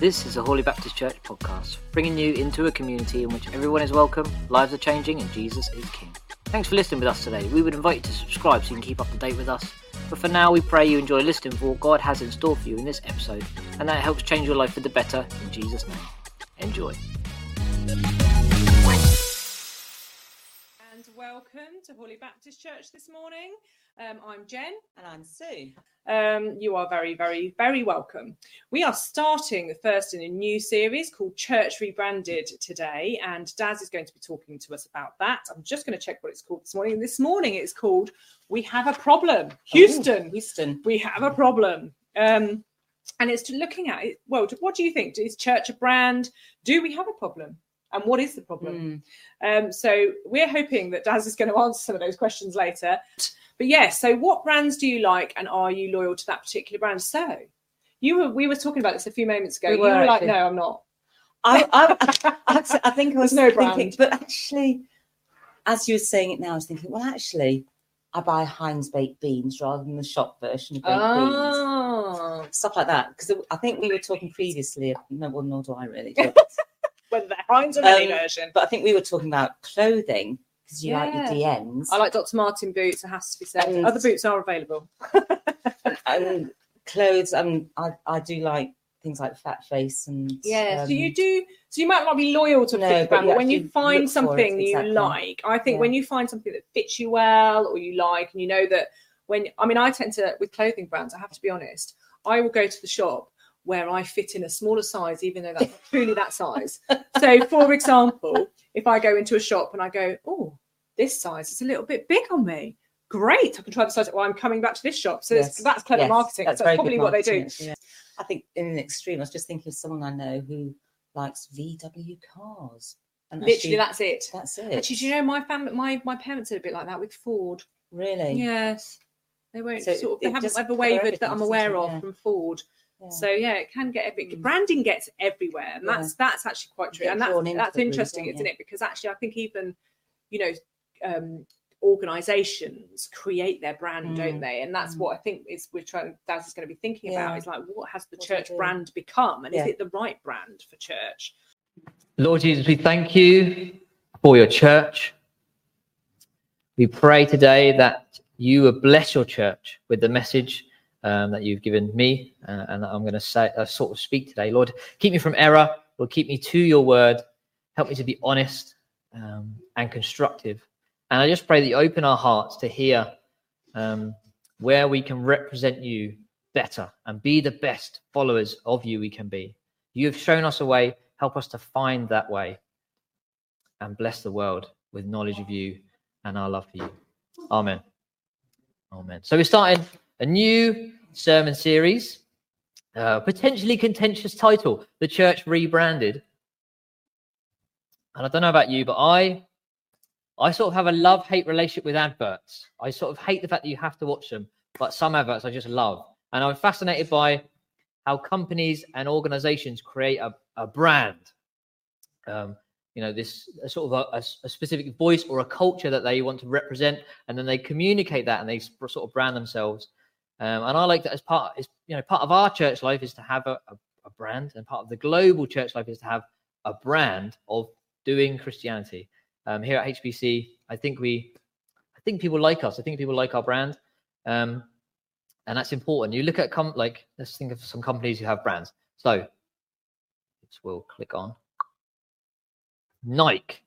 This is a Hawley Baptist Church podcast, bringing you into a community in which everyone is welcome, lives are changing, and Jesus is King. Thanks for listening with us today. We would invite you to subscribe so you can keep up to date with us. But for now, we pray you enjoy listening for what God has in store for you in this episode, and that it helps change your life for the better in Jesus' name. Enjoy. And welcome to Hawley Baptist Church this morning. Um, I'm Jen. And I'm Sue. Um, you are very, very, very welcome. We are starting the first in a new series called Church Rebranded today, and Dazz is going to be talking to us about that. I'm just going to check what it's called this morning. This morning it's called We Have a Problem. Houston, Ooh, Houston. we have a problem. Um, and it's to looking at it. Well, what do you think? Is church a brand? Do we have a problem? And what is the problem? Mm. Um, so we're hoping that Dazz is going to answer some of those questions later. But yes, so what brands do you like, and are you loyal to that particular brand? So you were we were talking about this a few moments ago. We you were, were like, actually. no, I'm not. I, I, I, I think I was no thinking, brand. but actually, as you were saying it now, I was thinking, well, actually, I buy Heinz baked beans rather than the shop version of baked Oh, beans, stuff like that. Because I think we were talking previously. No, well, nor do I really. But, whether they're Heinz or Um, version. but I think we were talking about clothing because you like Yeah. your DMs. I like Dr. Martens boots. It has to be said. And- Other boots are available. and clothes. Um, I, I do like things like FatFace and Yeah. um, so you do. So you might not be loyal to a No, particular but brand, but when you find something it, you exactly. like, I think Yeah. when you find something that fits you well or you like, and you know that when I mean, I tend to with clothing brands. I have to be honest. I will go to the shop where I fit in a smaller size, even though that's not truly that size. So, for example, if I go into a shop and I go, "Oh, this size is a little bit big on me," great, I can try the size. Well, I'm coming back to this shop, so Yes, that's clever yes, marketing. That's, good probably what they do. yeah. I think in an extreme, I was just thinking of someone I know who likes VW cars. And Literally, actually, that's it. that's it. Actually, do you know my family, my my parents are a bit like that with Ford. really? Yes, they won't So sort of. They haven't ever wavered that I'm aware of Yeah. from Ford. Yeah. So yeah, it can get every Mm. branding gets everywhere, and Yeah. that's that's actually quite true, and that's that's interesting, don't isn't you? it? Because actually, I think even you know. Um, organizations create their brand don't Mm. they and that's Mm. what i think is we're trying daz is going to be thinking Yeah. about is like what has the What church brand become and Yeah. is it the right brand for church Lord Jesus, we thank you for your church. We pray today that you will bless your church with the message um, that you've given me uh, and that I'm going to say, uh, sort of speak today. Lord, keep me from error. Lord, keep me to your word. Help me to be honest um, and constructive. And I just pray that you open our hearts to hear um, where we can represent you better and be the best followers of you we can be. You have shown us a way. Help us to find that way and bless the world with knowledge of you and our love for you. Amen. Amen. So we're starting a new sermon series, uh, potentially contentious title, The Church Rebranded. And I don't know about you, but I I sort of have a love-hate relationship with adverts. I sort of hate the fact that you have to watch them, but some adverts I just love. And I'm fascinated by how companies and organizations create a, a brand. Um, you know, this a sort of a specific voice or a culture that they want to represent, and then they communicate that and they sort of brand themselves. Um, and I like that as part, is you know, part of our church life is to have a, a, a brand, and part of the global church life is to have a brand of doing Christianity. Um, here at HBC, I think we, I think people like us. I think people like our brand, um, and that's important. You look at com- like let's think of some companies who have brands. So, we'll click on. Nike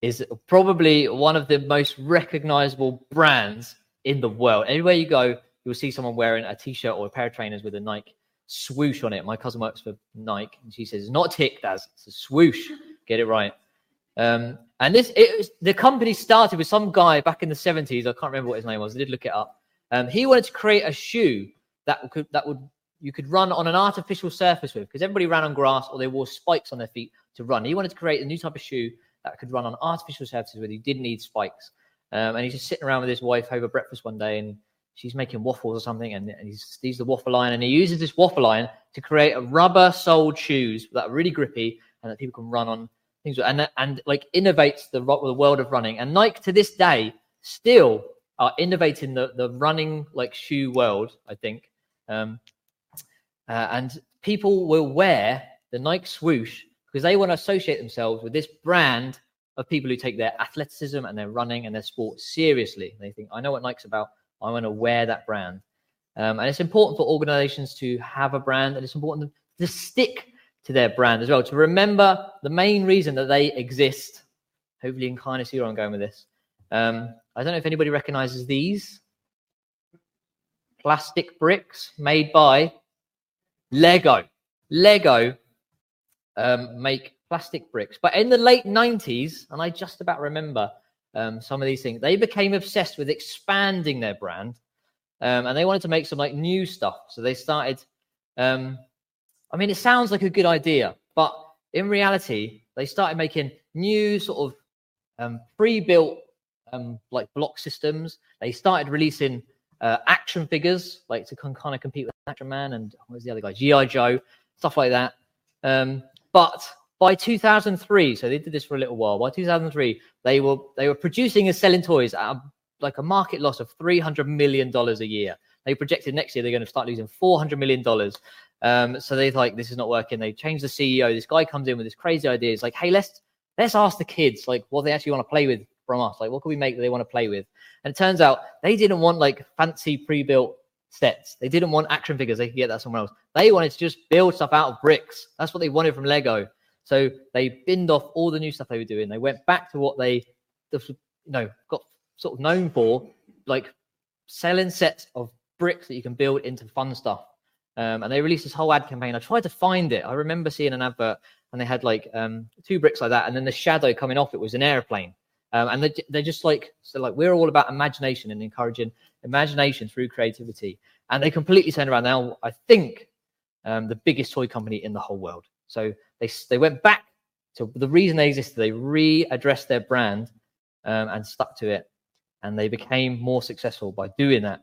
is probably one of the most recognizable brands in the world. Anywhere you go, you'll see someone wearing a t-shirt or a pair of trainers with a Nike swoosh on it. My cousin works for Nike, and she says it's not tick, Dazz. It's a swoosh. Get it right. Um, and this, it was, the company started with some guy back in the 70s. I can't remember what his name was. I did look it up. Um, he wanted to create a shoe that could that would you could run on an artificial surface with because everybody ran on grass or they wore spikes on their feet to run. He wanted to create a new type of shoe that could run on artificial surfaces where you didn't need spikes. Um, and he's just sitting around with his wife over breakfast one day and she's making waffles or something and, and he's sees the waffle line and he uses this waffle line to create a rubber soled shoes that are really grippy and that people can run on things and and like innovates the the world of running and Nike to this day still are innovating the, the running like shoe world, I think. Um, uh, and people will wear the Nike swoosh because they want to associate themselves with this brand of people who take their athleticism and their running and their sport seriously. They think, I know what Nike's about. I want to wear that brand. Um, and it's important for organizations to have a brand and it's important to stick to their brand as well, to remember the main reason that they exist. Hopefully, you can kind of see where I'm going with this. Um, I don't know if anybody recognizes these plastic bricks made by Lego. Lego um, make plastic bricks. But in the late 90s, and I just about remember um, some of these things, they became obsessed with expanding their brand. Um, and they wanted to make some like new stuff. So they started. Um, I mean, it sounds like a good idea, but in reality, they started making new sort of um, pre-built um, like block systems. They started releasing uh, action figures, like to kind of compete with Action Man and what was the other guy, GI Joe, stuff like that. Um, but by 2003, so they did this for a little while. By 2003, they were they were producing and selling toys at a, like a market loss of 300 million dollars a year. They projected next year they're going to start losing 400 million dollars. Um, so they like this is not working. They changed the CEO. This guy comes in with this crazy idea. It's like, hey, let's let's ask the kids like what they actually want to play with from us. Like, what can we make that they want to play with? And it turns out they didn't want like fancy pre-built sets. They didn't want action figures. They could get that somewhere else. They wanted to just build stuff out of bricks. That's what they wanted from Lego. So they binned off all the new stuff they were doing. They went back to what they, you know, got sort of known for, like selling sets of bricks that you can build into fun stuff. Um, and they released this whole ad campaign. I tried to find it. I remember seeing an advert, and they had like um, two bricks like that, and then the shadow coming off it was an airplane. Um, and they, they're just like so like we're all about imagination and encouraging imagination through creativity. And they completely turned around now. I think um, the biggest toy company in the whole world. So they they went back to the reason they existed. They readdressed their brand um, and stuck to it, and they became more successful by doing that.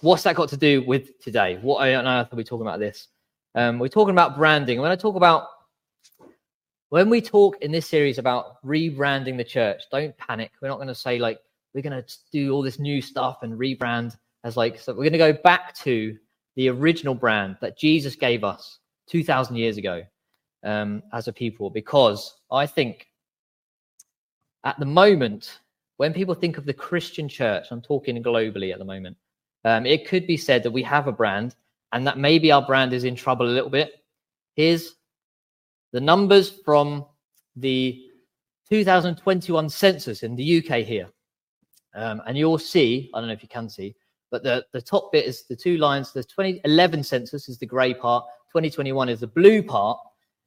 What's that got to do with today? What on earth are we talking about this? Um, we're talking about branding. When I talk about when we talk in this series about rebranding the church, don't panic. We're not going to say like we're going to do all this new stuff and rebrand as like so. We're going to go back to the original brand that Jesus gave us 2,000 years ago um, as a people because I think at the moment, when people think of the Christian church, I'm talking globally at the moment, um, it could be said that we have a brand and that maybe our brand is in trouble a little bit. Here's the numbers from the 2021 census in the UK here. Um, and you'll see, I don't know if you can see, but the, the top bit is the two lines. The 2011 census is the grey part, 2021 is the blue part.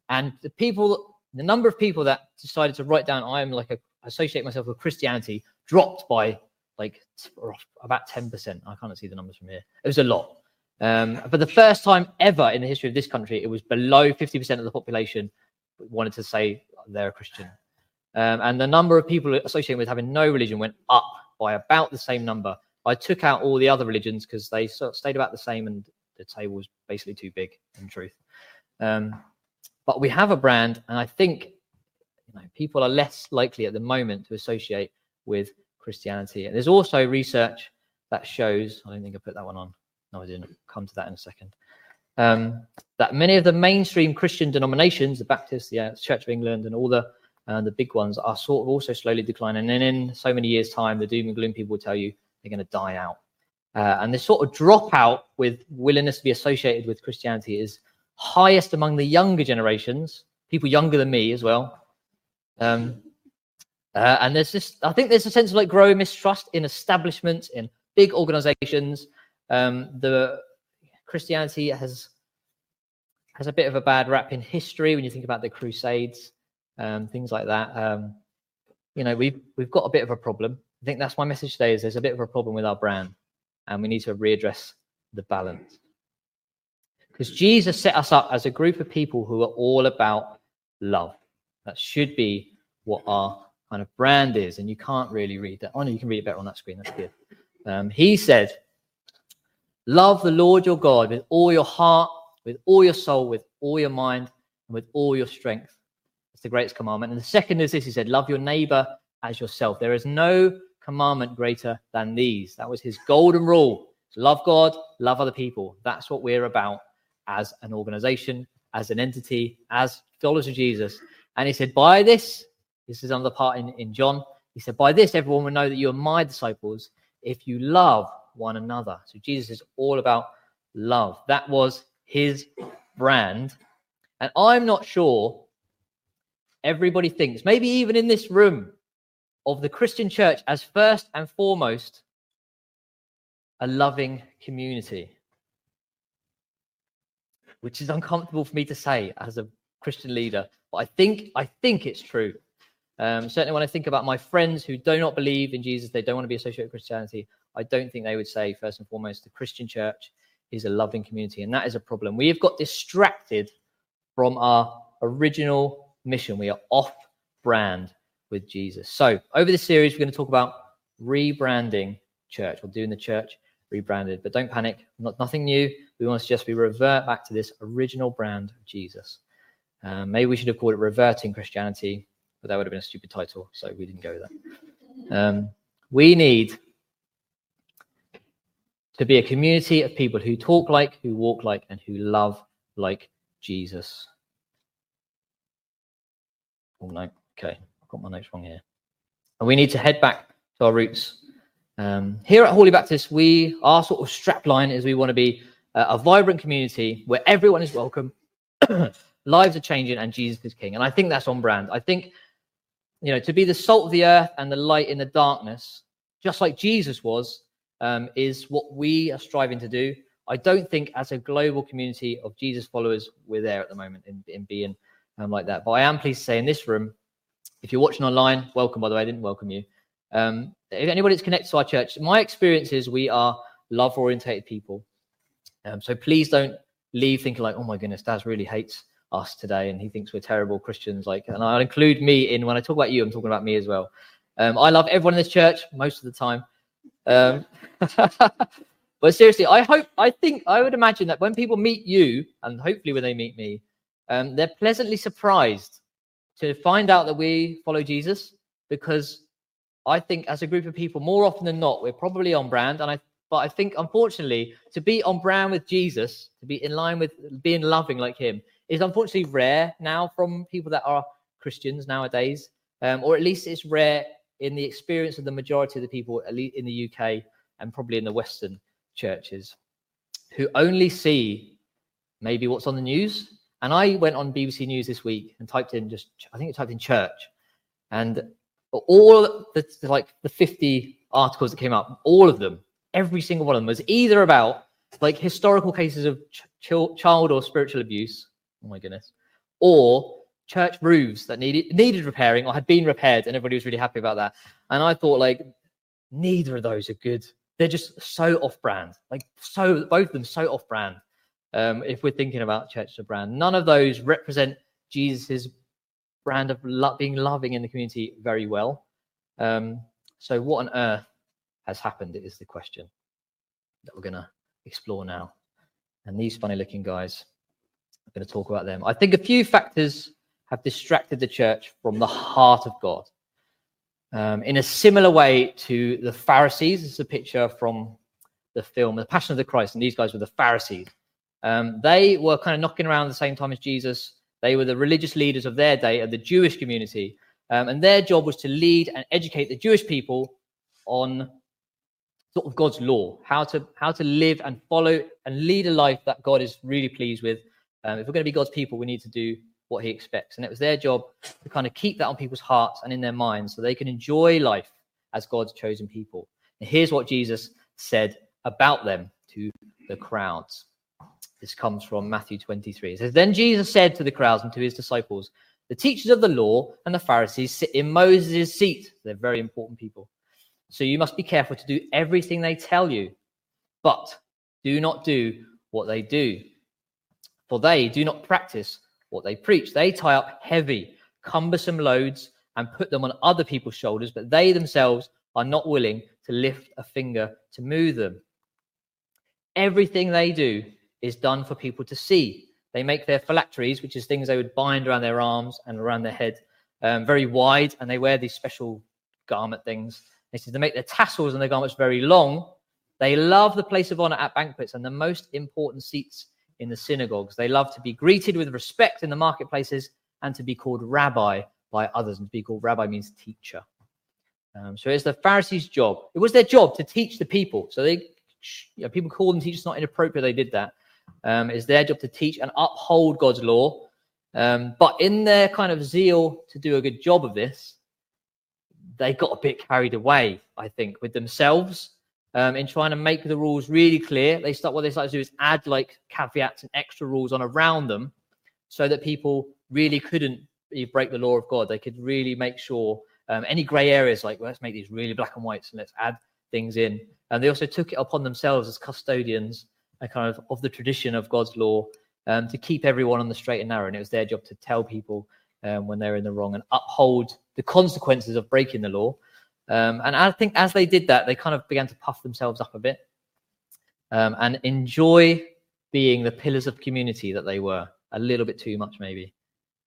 And the people, the number of people that decided to write down, I am like a, associate myself with Christianity, dropped by like about 10%. I can't see the numbers from here. It was a lot. Um, for the first time ever in the history of this country, it was below 50% of the population wanted to say they're a Christian. Um, and the number of people associated with having no religion went up by about the same number. I took out all the other religions because they sort of stayed about the same and the table was basically too big in truth. Um, but we have a brand, and I think you know, people are less likely at the moment to associate with Christianity. And there's also research that shows, I don't think I put that one on. No, I didn't come to that in a second. Um, that many of the mainstream Christian denominations, the Baptists, the Church of England, and all the uh, the big ones, are sort of also slowly declining. And in so many years' time, the doom and gloom people will tell you they're going to die out. Uh, and this sort of dropout with willingness to be associated with Christianity is highest among the younger generations, people younger than me as well. Um, uh, and there's this, I think there's a sense of like growing mistrust in establishments, in big organizations, um, the Christianity has has a bit of a bad rap in history when you think about the Crusades, um, things like that. Um, you know, we've we've got a bit of a problem. I think that's my message today. Is there's a bit of a problem with our brand, and we need to readdress the balance. Because Jesus set us up as a group of people who are all about love. That should be what our kind of brand is. And you can't really read that. Oh no, you can read it better on that screen. That's good. Um, he said, Love the Lord your God with all your heart, with all your soul, with all your mind, and with all your strength. It's the greatest commandment. And the second is this He said, Love your neighbor as yourself. There is no commandment greater than these. That was his golden rule. Love God, love other people. That's what we're about as an organization, as an entity, as followers of Jesus. And he said, By this, this is another part in, in John. He said, By this, everyone will know that you are my disciples if you love one another. So Jesus is all about love. That was his brand. And I'm not sure everybody thinks, maybe even in this room, of the Christian church as first and foremost a loving community, which is uncomfortable for me to say as a Christian leader, but I think I think it's true. Um, certainly, when I think about my friends who do not believe in Jesus, they don't want to be associated with Christianity. I don't think they would say first and foremost the Christian church is a loving community, and that is a problem. We have got distracted from our original mission. We are off brand with Jesus. So, over this series, we're going to talk about rebranding church. We're doing the church rebranded, but don't panic. Not nothing new. We want to suggest we revert back to this original brand of Jesus. Um, maybe we should have called it reverting Christianity, but that would have been a stupid title, so we didn't go there. Um, we need to be a community of people who talk like, who walk like, and who love like Jesus. Oh no, okay I've got my notes wrong here. And we need to head back to our roots. Um, here at Hawley Baptist, we our sort of strap line is we want to be a, a vibrant community where everyone is welcome, lives are changing, and Jesus is King. And I think that's on brand. I think you know to be the salt of the earth and the light in the darkness, just like Jesus was, um, is what we are striving to do. I don't think as a global community of Jesus followers we're there at the moment in, in being um, like that. But I am pleased to say in this room if you're watching online, welcome, by the way. I didn't welcome you. Um, if anybody's connected to our church, my experience is we are love orientated people. Um, so please don't leave thinking like, oh my goodness, Dazz really hates us today and he thinks we're terrible Christians. Like, and I'll include me in when I talk about you, I'm talking about me as well. Um, I love everyone in this church most of the time. Um, but seriously, I hope, I think, I would imagine that when people meet you, and hopefully when they meet me, um, they're pleasantly surprised to find out that we follow Jesus because I think as a group of people, more often than not, we're probably on brand. And I, but I think unfortunately, to be on brand with Jesus, to be in line with being loving like Him, is unfortunately rare now from people that are Christians nowadays, um, or at least it's rare in the experience of the majority of the people, at least in the UK and probably in the Western churches, who only see maybe what's on the news. And I went on BBC News this week and typed in just, I think I typed in church, and all the like the 50 articles that came up, all of them, every single one of them was either about like historical cases of ch- child or spiritual abuse. Oh my goodness, or church roofs that needed needed repairing or had been repaired, and everybody was really happy about that. And I thought like neither of those are good. They're just so off brand, like so both of them so off brand um, if we're thinking about church to brand. None of those represent Jesus's brand of lo- being loving in the community very well. Um, so, what on earth has happened is the question that we're going to explore now. And these funny looking guys, I'm going to talk about them. I think a few factors have distracted the church from the heart of God. Um, in a similar way to the Pharisees, this is a picture from the film The Passion of the Christ, and these guys were the Pharisees. Um, they were kind of knocking around at the same time as Jesus. They were the religious leaders of their day, of the Jewish community. Um, and their job was to lead and educate the Jewish people on sort of God's law, how to how to live and follow and lead a life that God is really pleased with. Um, if we're going to be God's people, we need to do what He expects, and it was their job to kind of keep that on people's hearts and in their minds, so they can enjoy life as God's chosen people. And here's what Jesus said about them to the crowds. This comes from Matthew 23. It says, Then Jesus said to the crowds and to his disciples, The teachers of the law and the Pharisees sit in Moses' seat. They're very important people. So you must be careful to do everything they tell you, but do not do what they do. For they do not practice what they preach. They tie up heavy, cumbersome loads and put them on other people's shoulders, but they themselves are not willing to lift a finger to move them. Everything they do is done for people to see. They make their phylacteries, which is things they would bind around their arms and around their head, um, very wide, and they wear these special garment things They said to make their tassels and their garments very long. They love the place of honor at banquets and the most important seats in the synagogues. They love to be greeted with respect in the marketplaces and to be called rabbi by others. And to be called rabbi means teacher. Um, so it's the Pharisees' job. It was their job to teach the people. So they, you know, people call them teachers. Not inappropriate. They did that. Um, it's their job to teach and uphold God's law. Um, but in their kind of zeal to do a good job of this, they got a bit carried away, I think, with themselves um, in trying to make the rules really clear. They start what they start to do is add like caveats and extra rules on around them, so that people really couldn't break the law of God. They could really make sure um, any grey areas, like well, let's make these really black and whites and let's add things in. And they also took it upon themselves as custodians, a kind of of the tradition of God's law, um, to keep everyone on the straight and narrow. And it was their job to tell people um, when they're in the wrong and uphold the consequences of breaking the law. Um, and I think as they did that, they kind of began to puff themselves up a bit um, and enjoy being the pillars of community that they were a little bit too much, maybe.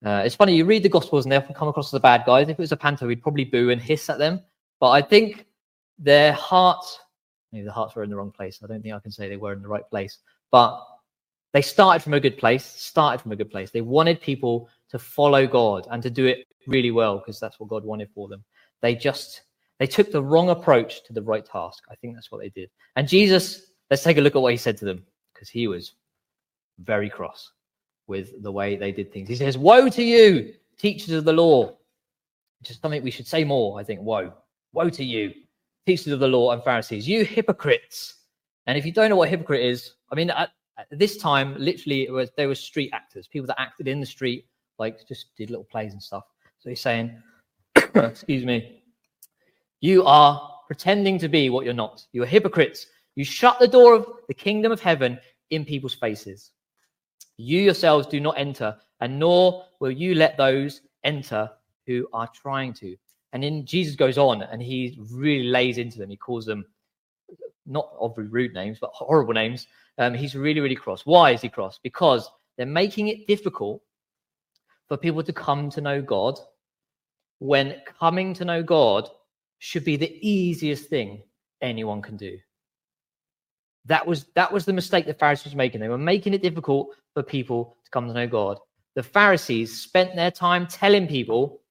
Uh, it's funny, you read the Gospels and they often come across as the bad guys. If it was a panto, we'd probably boo and hiss at them. But I think their hearts, maybe the hearts were in the wrong place. I don't think I can say they were in the right place. But they started from a good place, started from a good place. They wanted people to follow God and to do it really well because that's what God wanted for them. They just they took the wrong approach to the right task. I think that's what they did. And Jesus, let's take a look at what he said to them because he was very cross with the way they did things. He says, "Woe to you, teachers of the law." Which is something we should say more. I think, "Woe, woe to you, teachers of the law and Pharisees, you hypocrites." And if you don't know what hypocrite is, I mean, at, at this time, literally, it was there were street actors, people that acted in the street, like just did little plays and stuff. So he's saying, excuse me, you are pretending to be what you're not. You are hypocrites. You shut the door of the kingdom of heaven in people's faces. You yourselves do not enter, and nor will you let those enter who are trying to. And then Jesus goes on and he really lays into them. He calls them not obviously rude names, but horrible names. Um, he's really, really cross. Why is he cross? Because they're making it difficult for people to come to know God when coming to know God should be the easiest thing anyone can do. That was that was the mistake the Pharisees were making. They were making it difficult for people to come to know God. The Pharisees spent their time telling people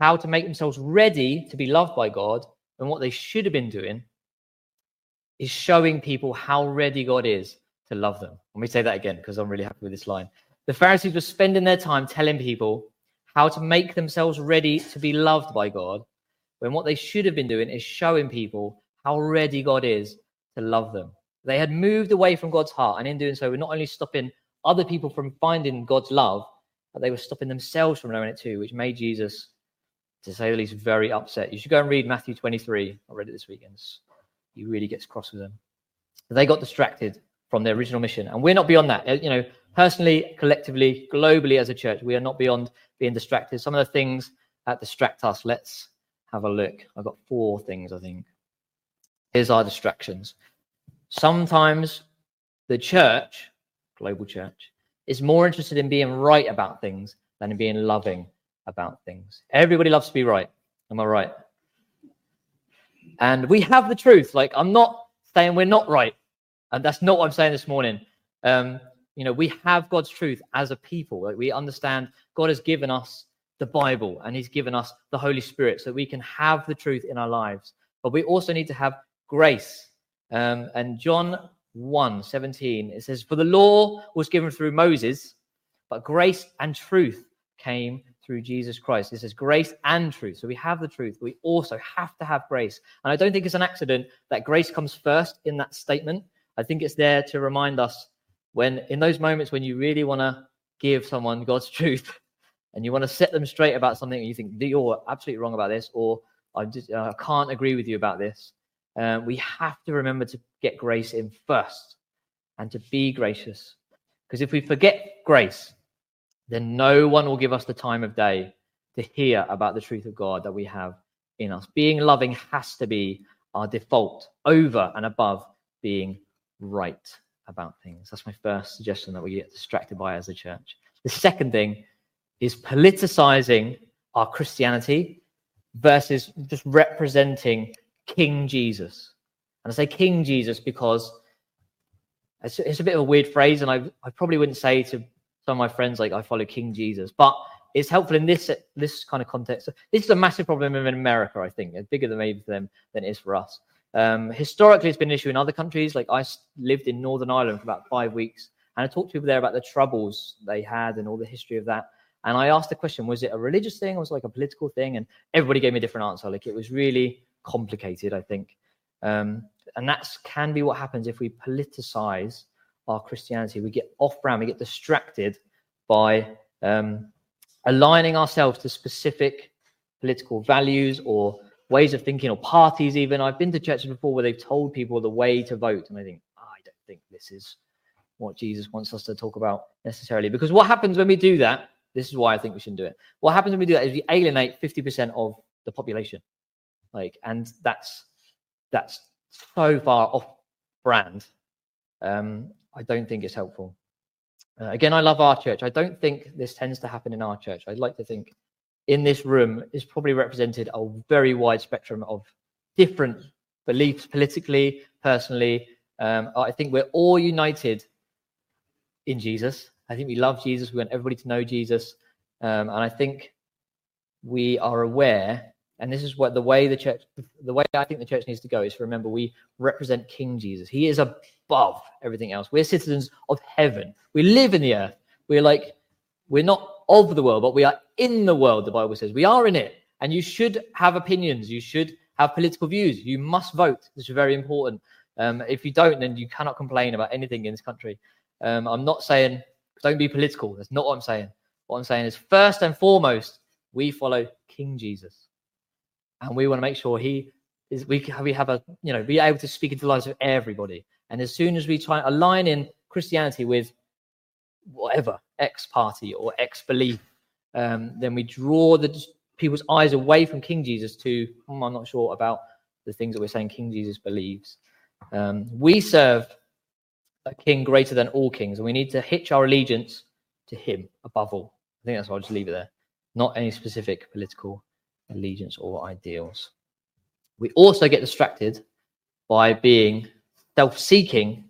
how to make themselves ready to be loved by God, and what they should have been doing is showing people how ready God is to love them. Let me say that again because I'm really happy with this line. The Pharisees were spending their time telling people how to make themselves ready to be loved by God, when what they should have been doing is showing people how ready God is to love them. They had moved away from God's heart, and in doing so, were not only stopping other people from finding God's love, but they were stopping themselves from knowing it too, which made Jesus, to say the least, very upset. You should go and read Matthew 23. I read it this weekend. He really gets cross with them. They got distracted from their original mission, and we're not beyond that. Uh, you know, personally, collectively, globally as a church, we are not beyond being distracted. Some of the things that distract us, let's have a look. I've got four things, I think. Here's our distractions. Sometimes the church, global church, is more interested in being right about things than in being loving about things. Everybody loves to be right. Am I right? And we have the truth. Like, I'm not saying we're not right. And that's not what I'm saying this morning. Um, you know, we have God's truth as a people. Like we understand God has given us the Bible and He's given us the Holy Spirit so we can have the truth in our lives. But we also need to have grace. Um, and John 1 17, it says, For the law was given through Moses, but grace and truth came through Jesus Christ. It says grace and truth. So we have the truth. We also have to have grace. And I don't think it's an accident that grace comes first in that statement. I think it's there to remind us when, in those moments when you really want to give someone God's truth and you want to set them straight about something and you think you're absolutely wrong about this or I just uh, can't agree with you about this, um, we have to remember to get grace in first and to be gracious. Because if we forget grace, then no one will give us the time of day to hear about the truth of God that we have in us. Being loving has to be our default over and above being right about things. That's my first suggestion that we get distracted by as a church. The second thing is politicizing our Christianity versus just representing King Jesus. And I say King Jesus because it's, it's a bit of a weird phrase, and I, I probably wouldn't say to some of my friends like I follow King Jesus, but it's helpful in this this kind of context. This is a massive problem in America, I think. It's bigger than maybe for them than it is for us. Um, historically, it's been an issue in other countries. Like I lived in Northern Ireland for about five weeks, and I talked to people there about the troubles they had and all the history of that. And I asked the question, was it a religious thing or was it like a political thing? And everybody gave me a different answer. Like it was really complicated, I think. Um, and that can be what happens if we politicize our Christianity. We get off brand, we get distracted by um, aligning ourselves to specific political values or ways of thinking or parties, even. I've been to churches before where they've told people the way to vote. And I think, oh, I don't think this is what Jesus wants us to talk about necessarily. Because what happens when we do that this is why I think we shouldn't do it. What happens when we do that is we alienate 50% of the population. Like, and that's that's so far off brand. Um, I don't think it's helpful. Uh, again, I love our church. I don't think this tends to happen in our church. I'd like to think in this room is probably represented a very wide spectrum of different beliefs politically, personally. Um, I think we're all united in Jesus. I think we love Jesus. We want everybody to know Jesus. Um, and I think we are aware, and this is what the way the church, the way I think the church needs to go is to remember we represent King Jesus. He is above everything else. We're citizens of heaven. We live in the earth. We're like, we're not of the world, but we are in the world, the Bible says. We are in it. And you should have opinions. You should have political views. You must vote. This is very important. Um, if you don't, then you cannot complain about anything in this country. Um, I'm not saying don't be political. That's not what I'm saying. What I'm saying is, first and foremost, we follow King Jesus, and we want to make sure he is. We we have a you know be able to speak into the lives of everybody. And as soon as we try aligning Christianity with whatever X party or X belief, um, then we draw the people's eyes away from King Jesus to oh, I'm not sure about the things that we're saying King Jesus believes. Um, we serve a king greater than all kings, and we need to hitch our allegiance to him above all. I think that's why I'll just leave it there. Not any specific political allegiance or ideals. We also get distracted by being self seeking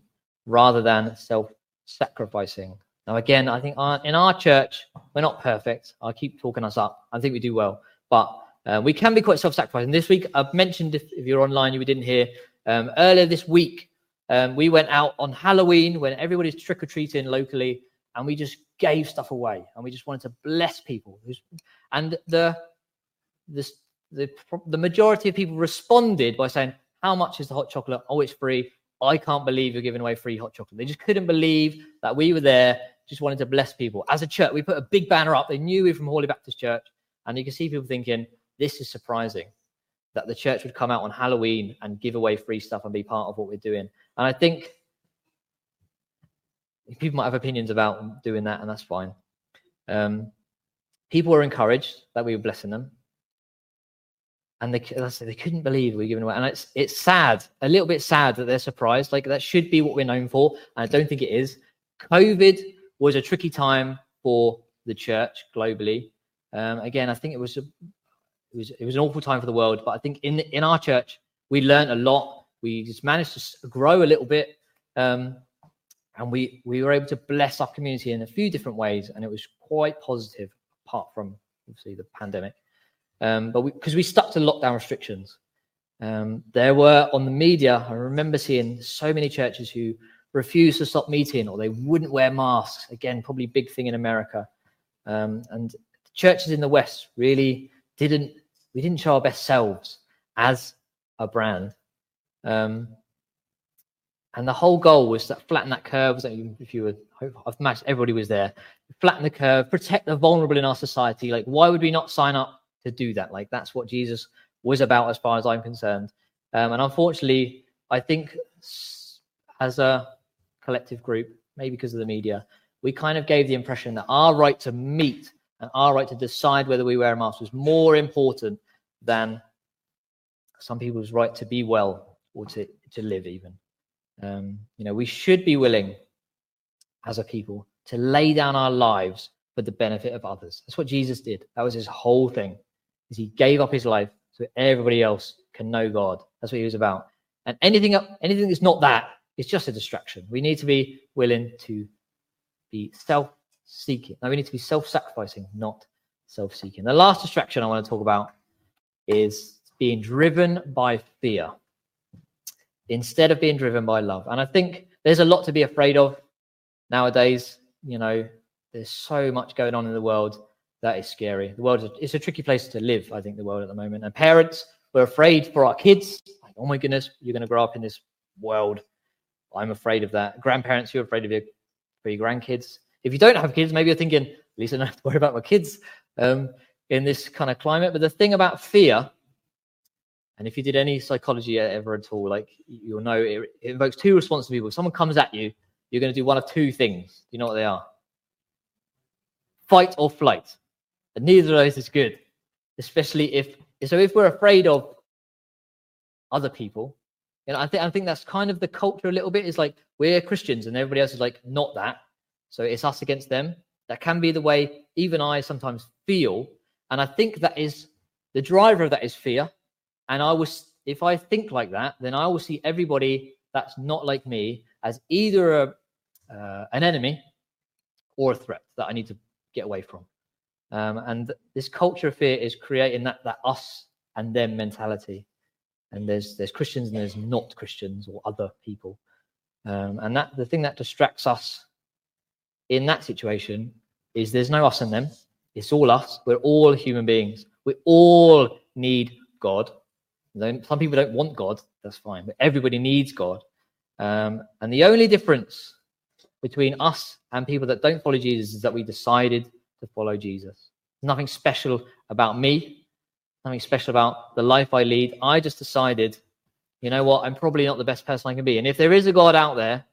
rather than self sacrificing. Now, again, I think our, in our church, we're not perfect. I keep talking us up. I think we do well, but uh, we can be quite self sacrificing. This week, I've mentioned, if, if, you're online, you didn't hear, um, earlier this week, um, we went out on Halloween when everybody's trick or treating locally, and we just gave stuff away, and we just wanted to bless people. And the the the, the majority of people responded by saying, "How much is the hot chocolate? Oh, it's free. I can't believe you're giving away free hot chocolate." They just couldn't believe that we were there. Just wanted to bless people. As a church, we put a big banner up. They knew we were from Hawley Baptist Church, and you can see people thinking, "This is surprising." That the church would come out on Halloween and give away free stuff and be part of what we're doing. And I think people might have opinions about doing that, and that's fine. Um, people were encouraged that we were blessing them, and they they couldn't believe we were giving away. And it's it's sad, a little bit sad that they're surprised. Like that should be what we're known for, and I don't think it is. COVID was a tricky time for the church globally. Um, again, I think it was a it was it was an awful time for the world, but I think in in our church we learned a lot we just managed to grow a little bit. Um, and we, we were able to bless our community in a few different ways. And it was quite positive, apart from obviously the pandemic. Um, but because we, we, stuck to lockdown restrictions, um, there were on the media, I remember seeing so many churches who refused to stop meeting or they wouldn't wear masks. Again, probably big thing in America. Um, and churches in the West really didn't, we didn't show our best selves as a brand. Um, and the whole goal was to flatten that curve. So if you were, I've matched everybody was there. Flatten the curve, protect the vulnerable in our society. Like, why would we not sign up to do that? Like, that's what Jesus was about, as far as I'm concerned. Um, and unfortunately, I think as a collective group, maybe because of the media, we kind of gave the impression that our right to meet and our right to decide whether we wear a mask was more important than some people's right to be well or to, to live even. Um, you know, we should be willing as a people to lay down our lives for the benefit of others. That's what Jesus did. That was his whole thing. is he gave up his life so everybody else can know God. That's what he was about. And anything up, anything that's not that is just a distraction. We need to be willing to be self-seeking. Now we need to be self-sacrificing, not self-seeking. The last distraction I want to talk about is being driven by fear instead of being driven by love. And I think there's a lot to be afraid of nowadays. You know, there's so much going on in the world that is scary. The world is it's a tricky place to live, I think, the world at the moment. And parents, we're afraid for our kids. Like, oh my goodness, you're going to grow up in this world. I'm afraid of that. Grandparents, you're afraid of your, for your grandkids. If you don't have kids, maybe you're thinking, at least I don't have to worry about my kids um, in this kind of climate. But the thing about fear and if you did any psychology ever at all, like you'll know it, it invokes two responses people. If someone comes at you, you're going to do one of two things. Do you know what they are? Fight or flight. And neither of those is good, especially if so. If we're afraid of other people, know, I think I think that's kind of the culture a little bit. Is like we're Christians and everybody else is like not that. So it's us against them. That can be the way even I sometimes feel, and I think that is the driver of that is fear and I was, if I think like that, then I will see everybody that's not like me as either a, uh, an enemy or a threat that I need to get away from. Um, and this culture of fear is creating that that us and them mentality. And there's there's Christians and there's not Christians or other people. Um, and that the thing that distracts us in that situation is there's no us and them. It's all us. We're all human beings. We all need God. Some people don't want God, that's fine, but everybody needs God. Um, and the only difference between us and people that don't follow Jesus is that we decided to follow Jesus. There's nothing special about me, nothing special about the life I lead. I just decided, you know what, I'm probably not the best person I can be. And if there is a God out there,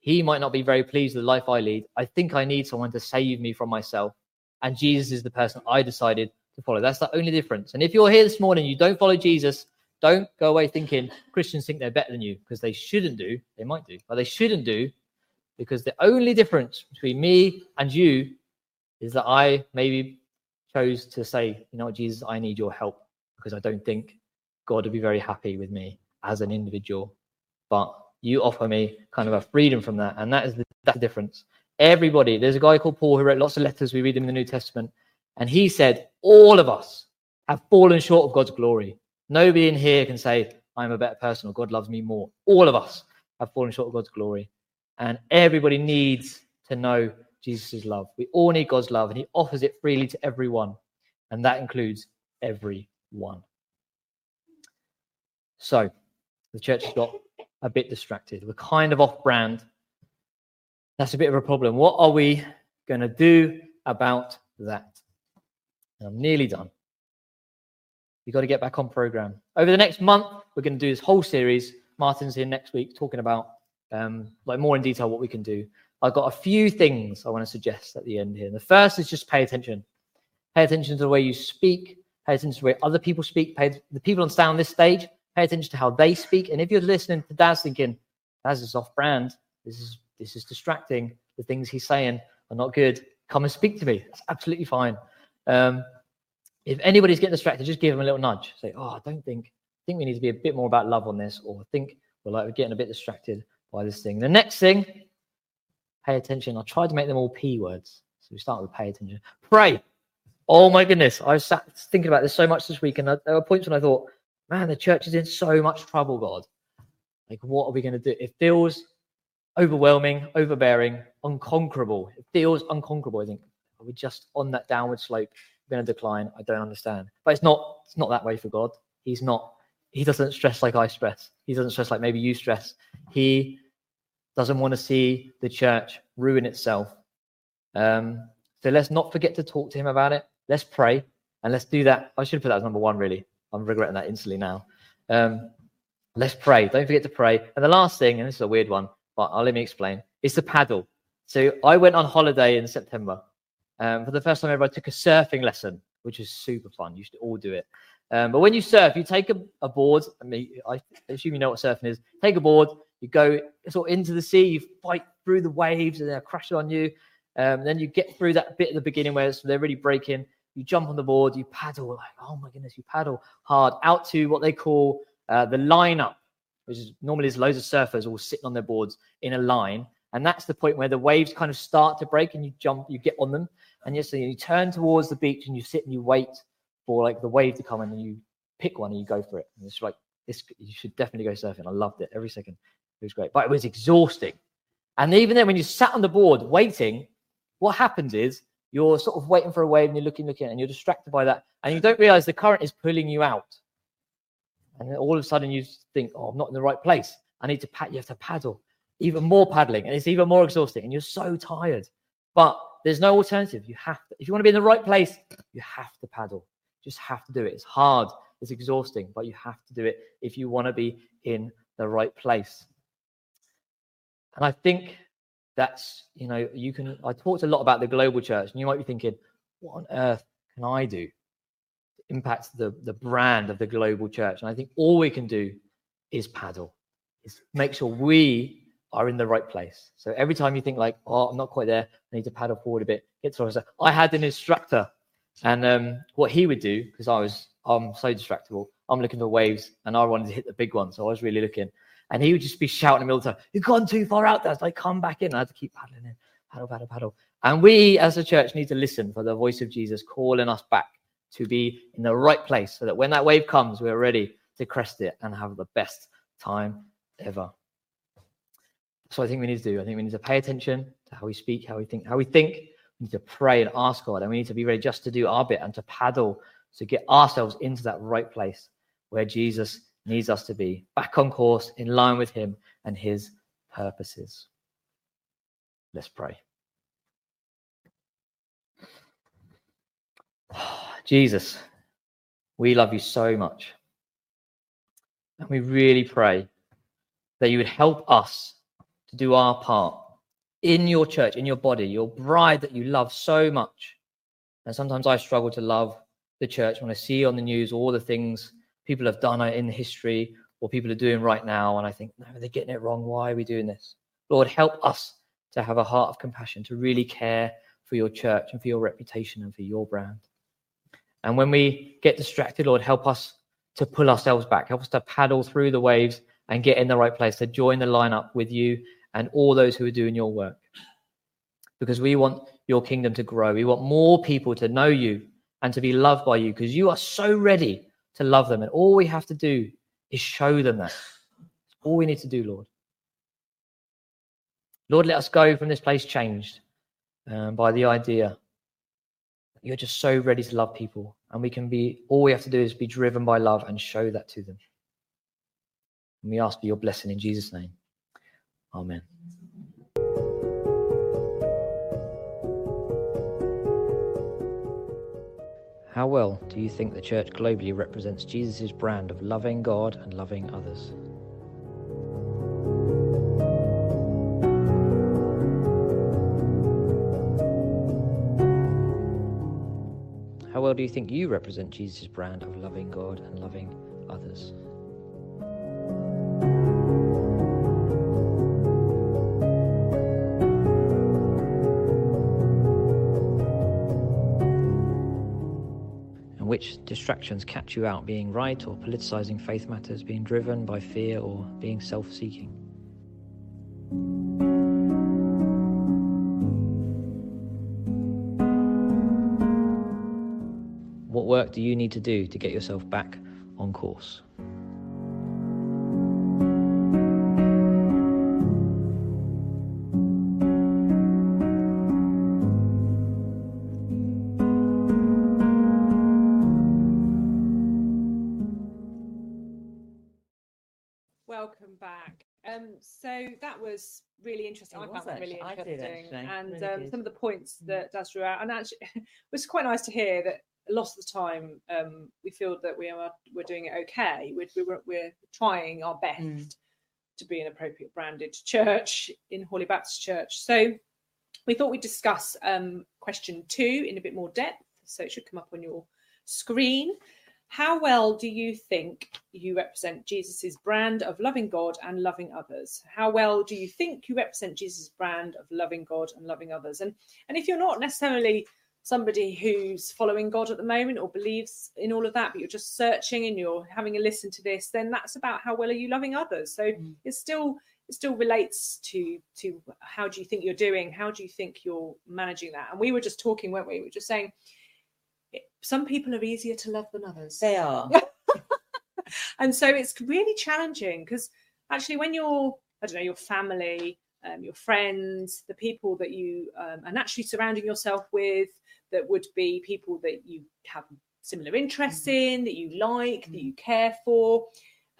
he might not be very pleased with the life I lead. I think I need someone to save me from myself. And Jesus is the person I decided to follow. That's the only difference. And if you're here this morning, you don't follow Jesus, don't go away thinking Christians think they're better than you because they shouldn't do. They might do, but they shouldn't do because the only difference between me and you is that I maybe chose to say, you know Jesus, I need your help because I don't think God would be very happy with me as an individual. But you offer me kind of a freedom from that. And that is the, that's the difference. Everybody, there's a guy called Paul who wrote lots of letters. We read them in the New Testament. And he said, all of us have fallen short of God's glory. Nobody in here can say, I'm a better person or God loves me more. All of us have fallen short of God's glory. And everybody needs to know Jesus' love. We all need God's love, and He offers it freely to everyone. And that includes everyone. So the church has got a bit distracted. We're kind of off brand. That's a bit of a problem. What are we going to do about that? And I'm nearly done. You've got to get back on program. Over the next month, we're going to do this whole series. Martin's here next week talking about um, like more in detail what we can do. I've got a few things I want to suggest at the end here. The first is just pay attention. Pay attention to the way you speak. Pay attention to the way other people speak. Pay the people on stand on this stage. Pay attention to how they speak. And if you're listening to Dazz thinking, Dazz is off brand. This is this is distracting. The things he's saying are not good. Come and speak to me. It's absolutely fine. Um, if anybody's getting distracted, just give them a little nudge. Say, oh, I don't think, I think we need to be a bit more about love on this, or I think we're like we're getting a bit distracted by this thing. The next thing, pay attention. I tried to make them all P words. So we start with pay attention. Pray. Oh my goodness. I was thinking about this so much this week, and there were points when I thought, man, the church is in so much trouble, God. Like, what are we going to do? It feels overwhelming, overbearing, unconquerable. It feels unconquerable. I think, are we just on that downward slope? We're going to decline. I don't understand. But it's not. It's not that way for God. He's not. He doesn't stress like I stress. He doesn't stress like maybe you stress. He doesn't want to see the church ruin itself. Um, so let's not forget to talk to him about it. Let's pray and let's do that. I should put that as number one. Really, I'm regretting that instantly now. Um, let's pray. Don't forget to pray. And the last thing, and this is a weird one, but I'll let me explain. It's the paddle. So I went on holiday in September um, for the first time ever, I took a surfing lesson, which is super fun. You should all do it. Um, but when you surf, you take a, a board. I mean, I assume you know what surfing is. Take a board, you go sort of into the sea, you fight through the waves, and they're crashing on you. Um, then you get through that bit at the beginning where they're really breaking. you jump on the board, you paddle like, oh my goodness, you paddle hard out to what they call uh, the lineup, which is normally there's loads of surfers all sitting on their boards in a line. And that's the point where the waves kind of start to break and you jump, you get on them. And yes, so you turn towards the beach and you sit and you wait for like the wave to come and you pick one and you go for it. And it's like, this, you should definitely go surfing. I loved it every second. It was great, but it was exhausting. And even then, when you sat on the board waiting, what happens is you're sort of waiting for a wave and you're looking, looking, and you're distracted by that. And you don't realize the current is pulling you out. And all of a sudden you think, oh, I'm not in the right place. I need to pat. You have to paddle, even more paddling, and it's even more exhausting. And you're so tired. But there's no alternative. You have to, if you want to be in the right place, you have to paddle. Just have to do it. It's hard, it's exhausting, but you have to do it if you want to be in the right place. And I think that's, you know, you can, I talked a lot about the global church, and you might be thinking, what on earth can I do to impact the, the brand of the global church? And I think all we can do is paddle, is make sure we are in the right place. So every time you think like, oh, I'm not quite there, I need to paddle forward a bit, get to I had an instructor, and um, what he would do, because I was, I'm so distractible, I'm looking for waves, and I wanted to hit the big one, so I was really looking. And he would just be shouting at me all the time, You've gone too far out there. It's like, come back in. I had to keep paddling in, paddle, paddle, paddle. And we as a church need to listen for the voice of Jesus calling us back to be in the right place so that when that wave comes, we're ready to crest it and have the best time ever. So I think we need to do. I think we need to pay attention to how we speak, how we think, how we think. We need to pray and ask God, and we need to be ready just to do our bit and to paddle to get ourselves into that right place where Jesus needs us to be back on course, in line with Him and His purposes. Let's pray. Jesus, we love you so much. And we really pray that you would help us to do our part in your church, in your body, your bride that you love so much. And sometimes I struggle to love the church when I see on the news all the things people have done it in history or people are doing right now. And I think, no, they're getting it wrong. Why are we doing this? Lord, help us to have a heart of compassion, to really care for your church and for your reputation and for your brand. And when we get distracted, Lord, help us to pull ourselves back, help us to paddle through the waves and get in the right place, to join the lineup with you and all those who are doing your work. Because we want your kingdom to grow. We want more people to know you and to be loved by you because you are so ready to love them. And all we have to do is show them that. all we need to do, Lord. Lord, let us go from this place changed um, by the idea that you're just so ready to love people. And we can be, all we have to do is be driven by love and show that to them. And we ask for your blessing in Jesus' name. Amen. How well do you think the church globally represents Jesus' brand of loving God and loving others? How well do you think you represent Jesus' brand of loving God and loving others? Which distractions catch you out being right or politicizing faith matters, being driven by fear or being self seeking. What work do you need to do to get yourself back on course? So that was really interesting. It I found that really did, interesting, and Really um, some of the points Mm. that Dazz drew out, and actually, it was quite nice to hear that a lot of the time um, we feel that we are we're doing it okay. We're we're, we're trying our best Mm. to be an appropriate branded church in Hawley Baptist Church. So we thought we'd discuss um, question two in a bit more depth. So it should come up on your screen. How well do you think you represent Jesus's brand of loving God and loving others? How well do you think you represent Jesus' brand of loving God and loving others? And and if you're not necessarily somebody who's following God at the moment or believes in all of that, but you're just searching and you're having a listen to this, then that's about how well are you loving others. So Mm. it's still it still relates to to how do you think you're doing, how do you think you're managing that. And we were just talking, weren't we? We were just saying it- some people are easier to love than others. They are. and so it's really challenging because actually when you're i don't know your family um, your friends the people that you um, are naturally surrounding yourself with that would be people that you have similar interests in that you like that you care for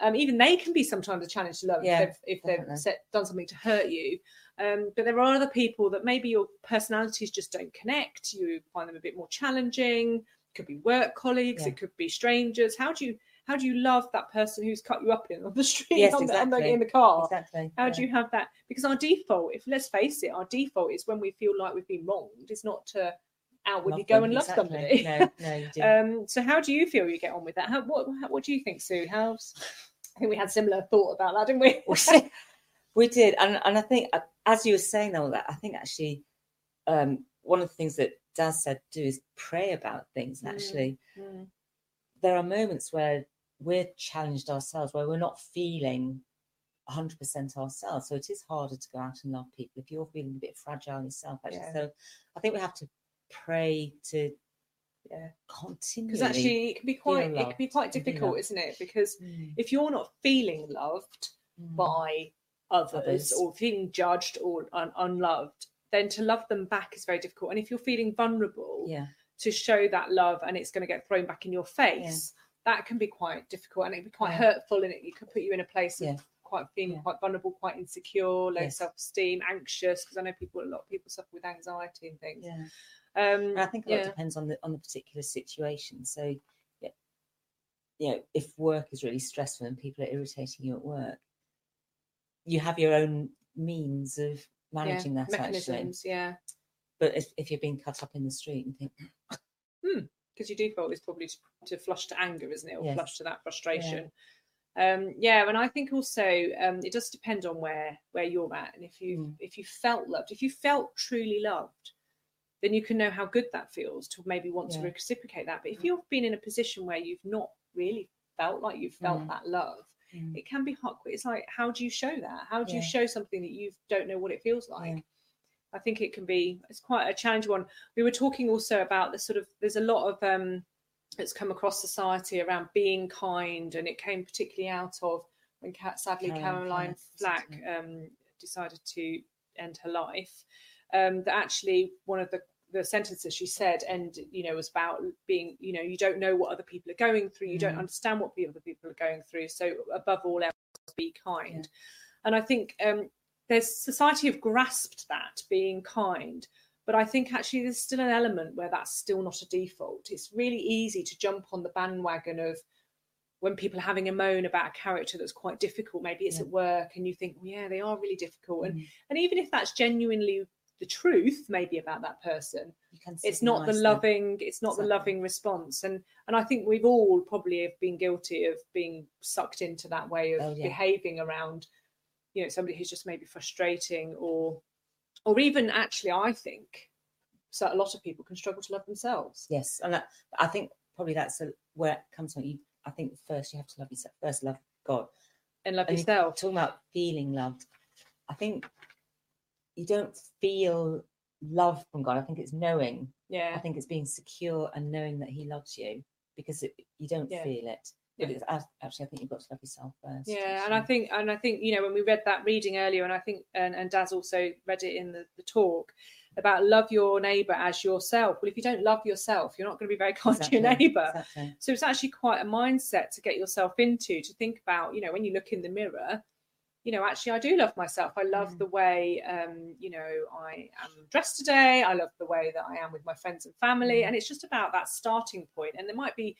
um, even they can be sometimes a challenge to love Yeah, if they've, if they've set, done something to hurt you um, but there are other people that maybe your personalities just don't connect you find them a bit more challenging could be work colleagues Yeah. it could be strangers how do you how do you love that person who's cut you up in on the street Yes, on the, on the- exactly. in the car Exactly. how yeah. do you have that because our default if let's face it our default is when we feel like we've been wronged is not to outwardly go and love exactly. somebody No, no, you do. um so how do you feel you get on with that how what, how, what do you think sue how's i think we had similar thought about that didn't we we did, and and I think uh, as you were saying all that, I think actually um, one of the things that Dazz said do is pray about things. And Mm. actually, Mm, there are moments where we're challenged ourselves, where we're not feeling 100% ourselves. So it is harder to go out and love people if you're feeling a bit fragile yourself. Actually, Yeah. so I think we have to pray to Yeah. continue because actually it can be quite it can be quite be difficult isn't it because Mm, if you're not feeling loved mm. by others, Others. or feeling judged or un- unloved, then to love them back is very difficult. And if you're feeling vulnerable, yeah, to show that love and it's going to get thrown back in your face, that can be quite difficult and it can be quite Yeah. hurtful and it, it could put you in a place of Yeah. quite feeling Yeah. quite vulnerable, quite insecure, low Yes. self-esteem, anxious. Because I know people, a lot of people suffer with anxiety and things. yeah. Um, I think a lot yeah. depends on the on the particular situation. So, yeah, you know, if work is really stressful and people are irritating you at work, you have your own means of managing that actually. yeah. But if, if you're being cut up in the street and think, hmm, because your default is probably to, to flush to anger, isn't it, or Yes. flush to that frustration. Um, yeah, and I think also um, it does depend on where where you're at, and if you Mm. if you felt loved, if you felt truly loved, then you can know how good that feels to maybe want to reciprocate that. But if you've been in a position where you've not really felt like you've felt Mm. that love, Mm. it can be hard. It's like, how do you show that? How do you show something that you don't know what it feels like? Yeah. I think it can be it's quite a challenge one. We were talking also about the sort of there's a lot of um that's come across society around being kind, and it came particularly out of when Cat, sadly Caroline Caroline Flack um, decided to end her life. Um, that actually one of the the sentences she said and you know was about being you know you don't know what other people are going through you don't Mm. understand what the other people are going through so above all else be kind and i think um there's society have grasped that being kind but i think actually there's still an element where that's still not a default it's really easy to jump on the bandwagon of when people are having a moan about a character that's quite difficult maybe it's Yeah. at work and you think well, yeah they are really difficult and Mm. and even if that's genuinely the truth maybe about that person You can say it's not the loving it's not the loving response and and i think we've all probably have been guilty of being sucked into that way of Oh, yeah. behaving around you know somebody who's just maybe frustrating or or even actually i think so a lot of people can struggle to love themselves Yes, and that, I think probably that's a, where it comes from. You, I think first you have to love yourself. First, love God. and love And you- yourself Talking about feeling loved, I think you don't feel love from God. I think it's knowing. Yeah. I think it's being secure and knowing that He loves you because it, you don't Yeah. feel it. But Yeah. it's, actually, I think you've got to love yourself first. yeah and i think and i think you know when we read that reading earlier and i think and, and Dazz also read it in the, the talk about love your neighbor as yourself well if you don't love yourself you're not going to be very kind to your neighbor Exactly. So it's actually quite a mindset to get yourself into to think about, you know, when you look in the mirror, you know, actually, I do love myself. I love Mm. the way, um, you know, I am dressed today. I love the way that I am with my friends and family. Mm. And it's just about that starting point. And there might be,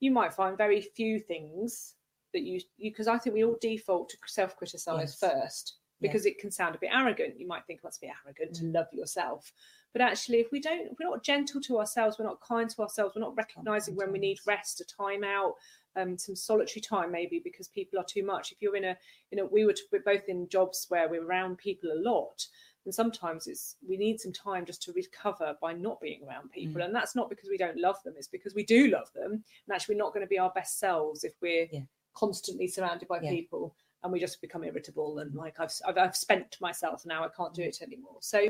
you might find very few things that you, because I think we all default to self criticize Yes. first Yeah. because it can sound a bit arrogant. You might think well, it's a bit arrogant to Mm. love yourself. But actually, if we don't, if we're not gentle to ourselves, we're not kind to ourselves, we're not recognizing when we need rest, a time out, um, some solitary time maybe because people are too much. If you're in a, you know, we were, t- we're both in jobs where we're around people a lot, and sometimes it's we need some time just to recover by not being around people. And that's not because we don't love them it's because we do love them. And actually we're not going to be our best selves if we're Yeah. constantly surrounded by Yeah. people and we just become irritable and like I've, I've I've spent myself now I can't do it anymore. So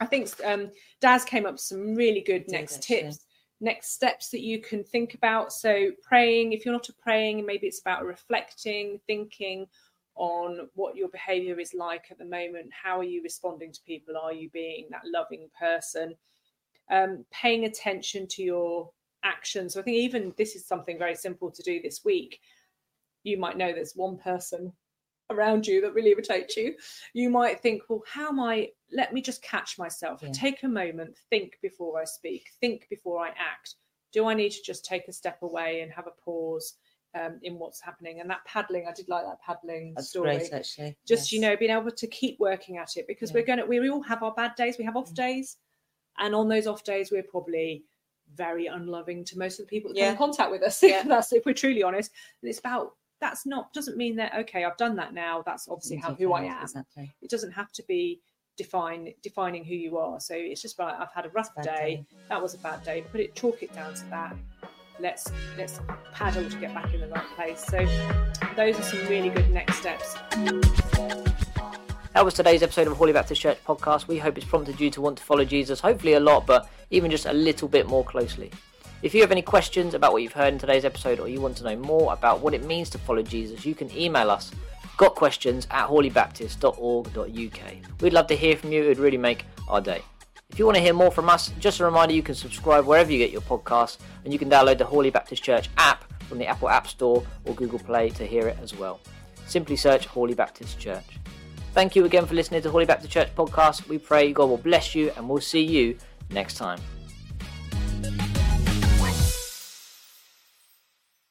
I think um Dazz came up with some really good next tips next steps that you can think about. So praying if you're not a praying maybe it's about reflecting thinking on what your behavior is like at the moment. How are you responding to people? Are you being that loving person? Um, paying attention to your actions. So i think even this is something very simple to do this week. You might know there's one person around you that really irritates you. You might think well how am i let me just catch myself Yeah. take a moment think before i speak think before i act do i need to just take a step away and have a pause um, in what's happening and that paddling i did like that paddling That's story great, actually. just you know being able to keep working at it because Yeah. we're going to we all have our bad days we have off Mm. days and on those off days we're probably very unloving to most of the people that come in contact with us Yeah. that's if we're truly honest and it's about that's not doesn't mean that okay i've done that now that's obviously how who i am Exactly. it doesn't have to be define defining who you are so it's just like i've had a rough Bad day day. that was a bad day put it chalk it down to that let's let's paddle to get back in the right place so those are some really good next steps That was today's episode of Hawley Baptist Church podcast. We hope it's prompted you to want to follow Jesus, hopefully a lot, but even just a little bit more closely. If you have any questions about what you've heard in today's episode or you want to know more about what it means to follow Jesus, you can email us got questions at hawleybaptist.org.uk. We'd love to hear from you, it would really make our day. If you want to hear more from us, just a reminder you can subscribe wherever you get your podcasts and you can download the Hawley Baptist Church app from the Apple App Store or Google Play to hear it as well. Simply search Hawley Baptist Church. Thank you again for listening to Hawley Baptist Church podcast. We pray God will bless you and we'll see you next time.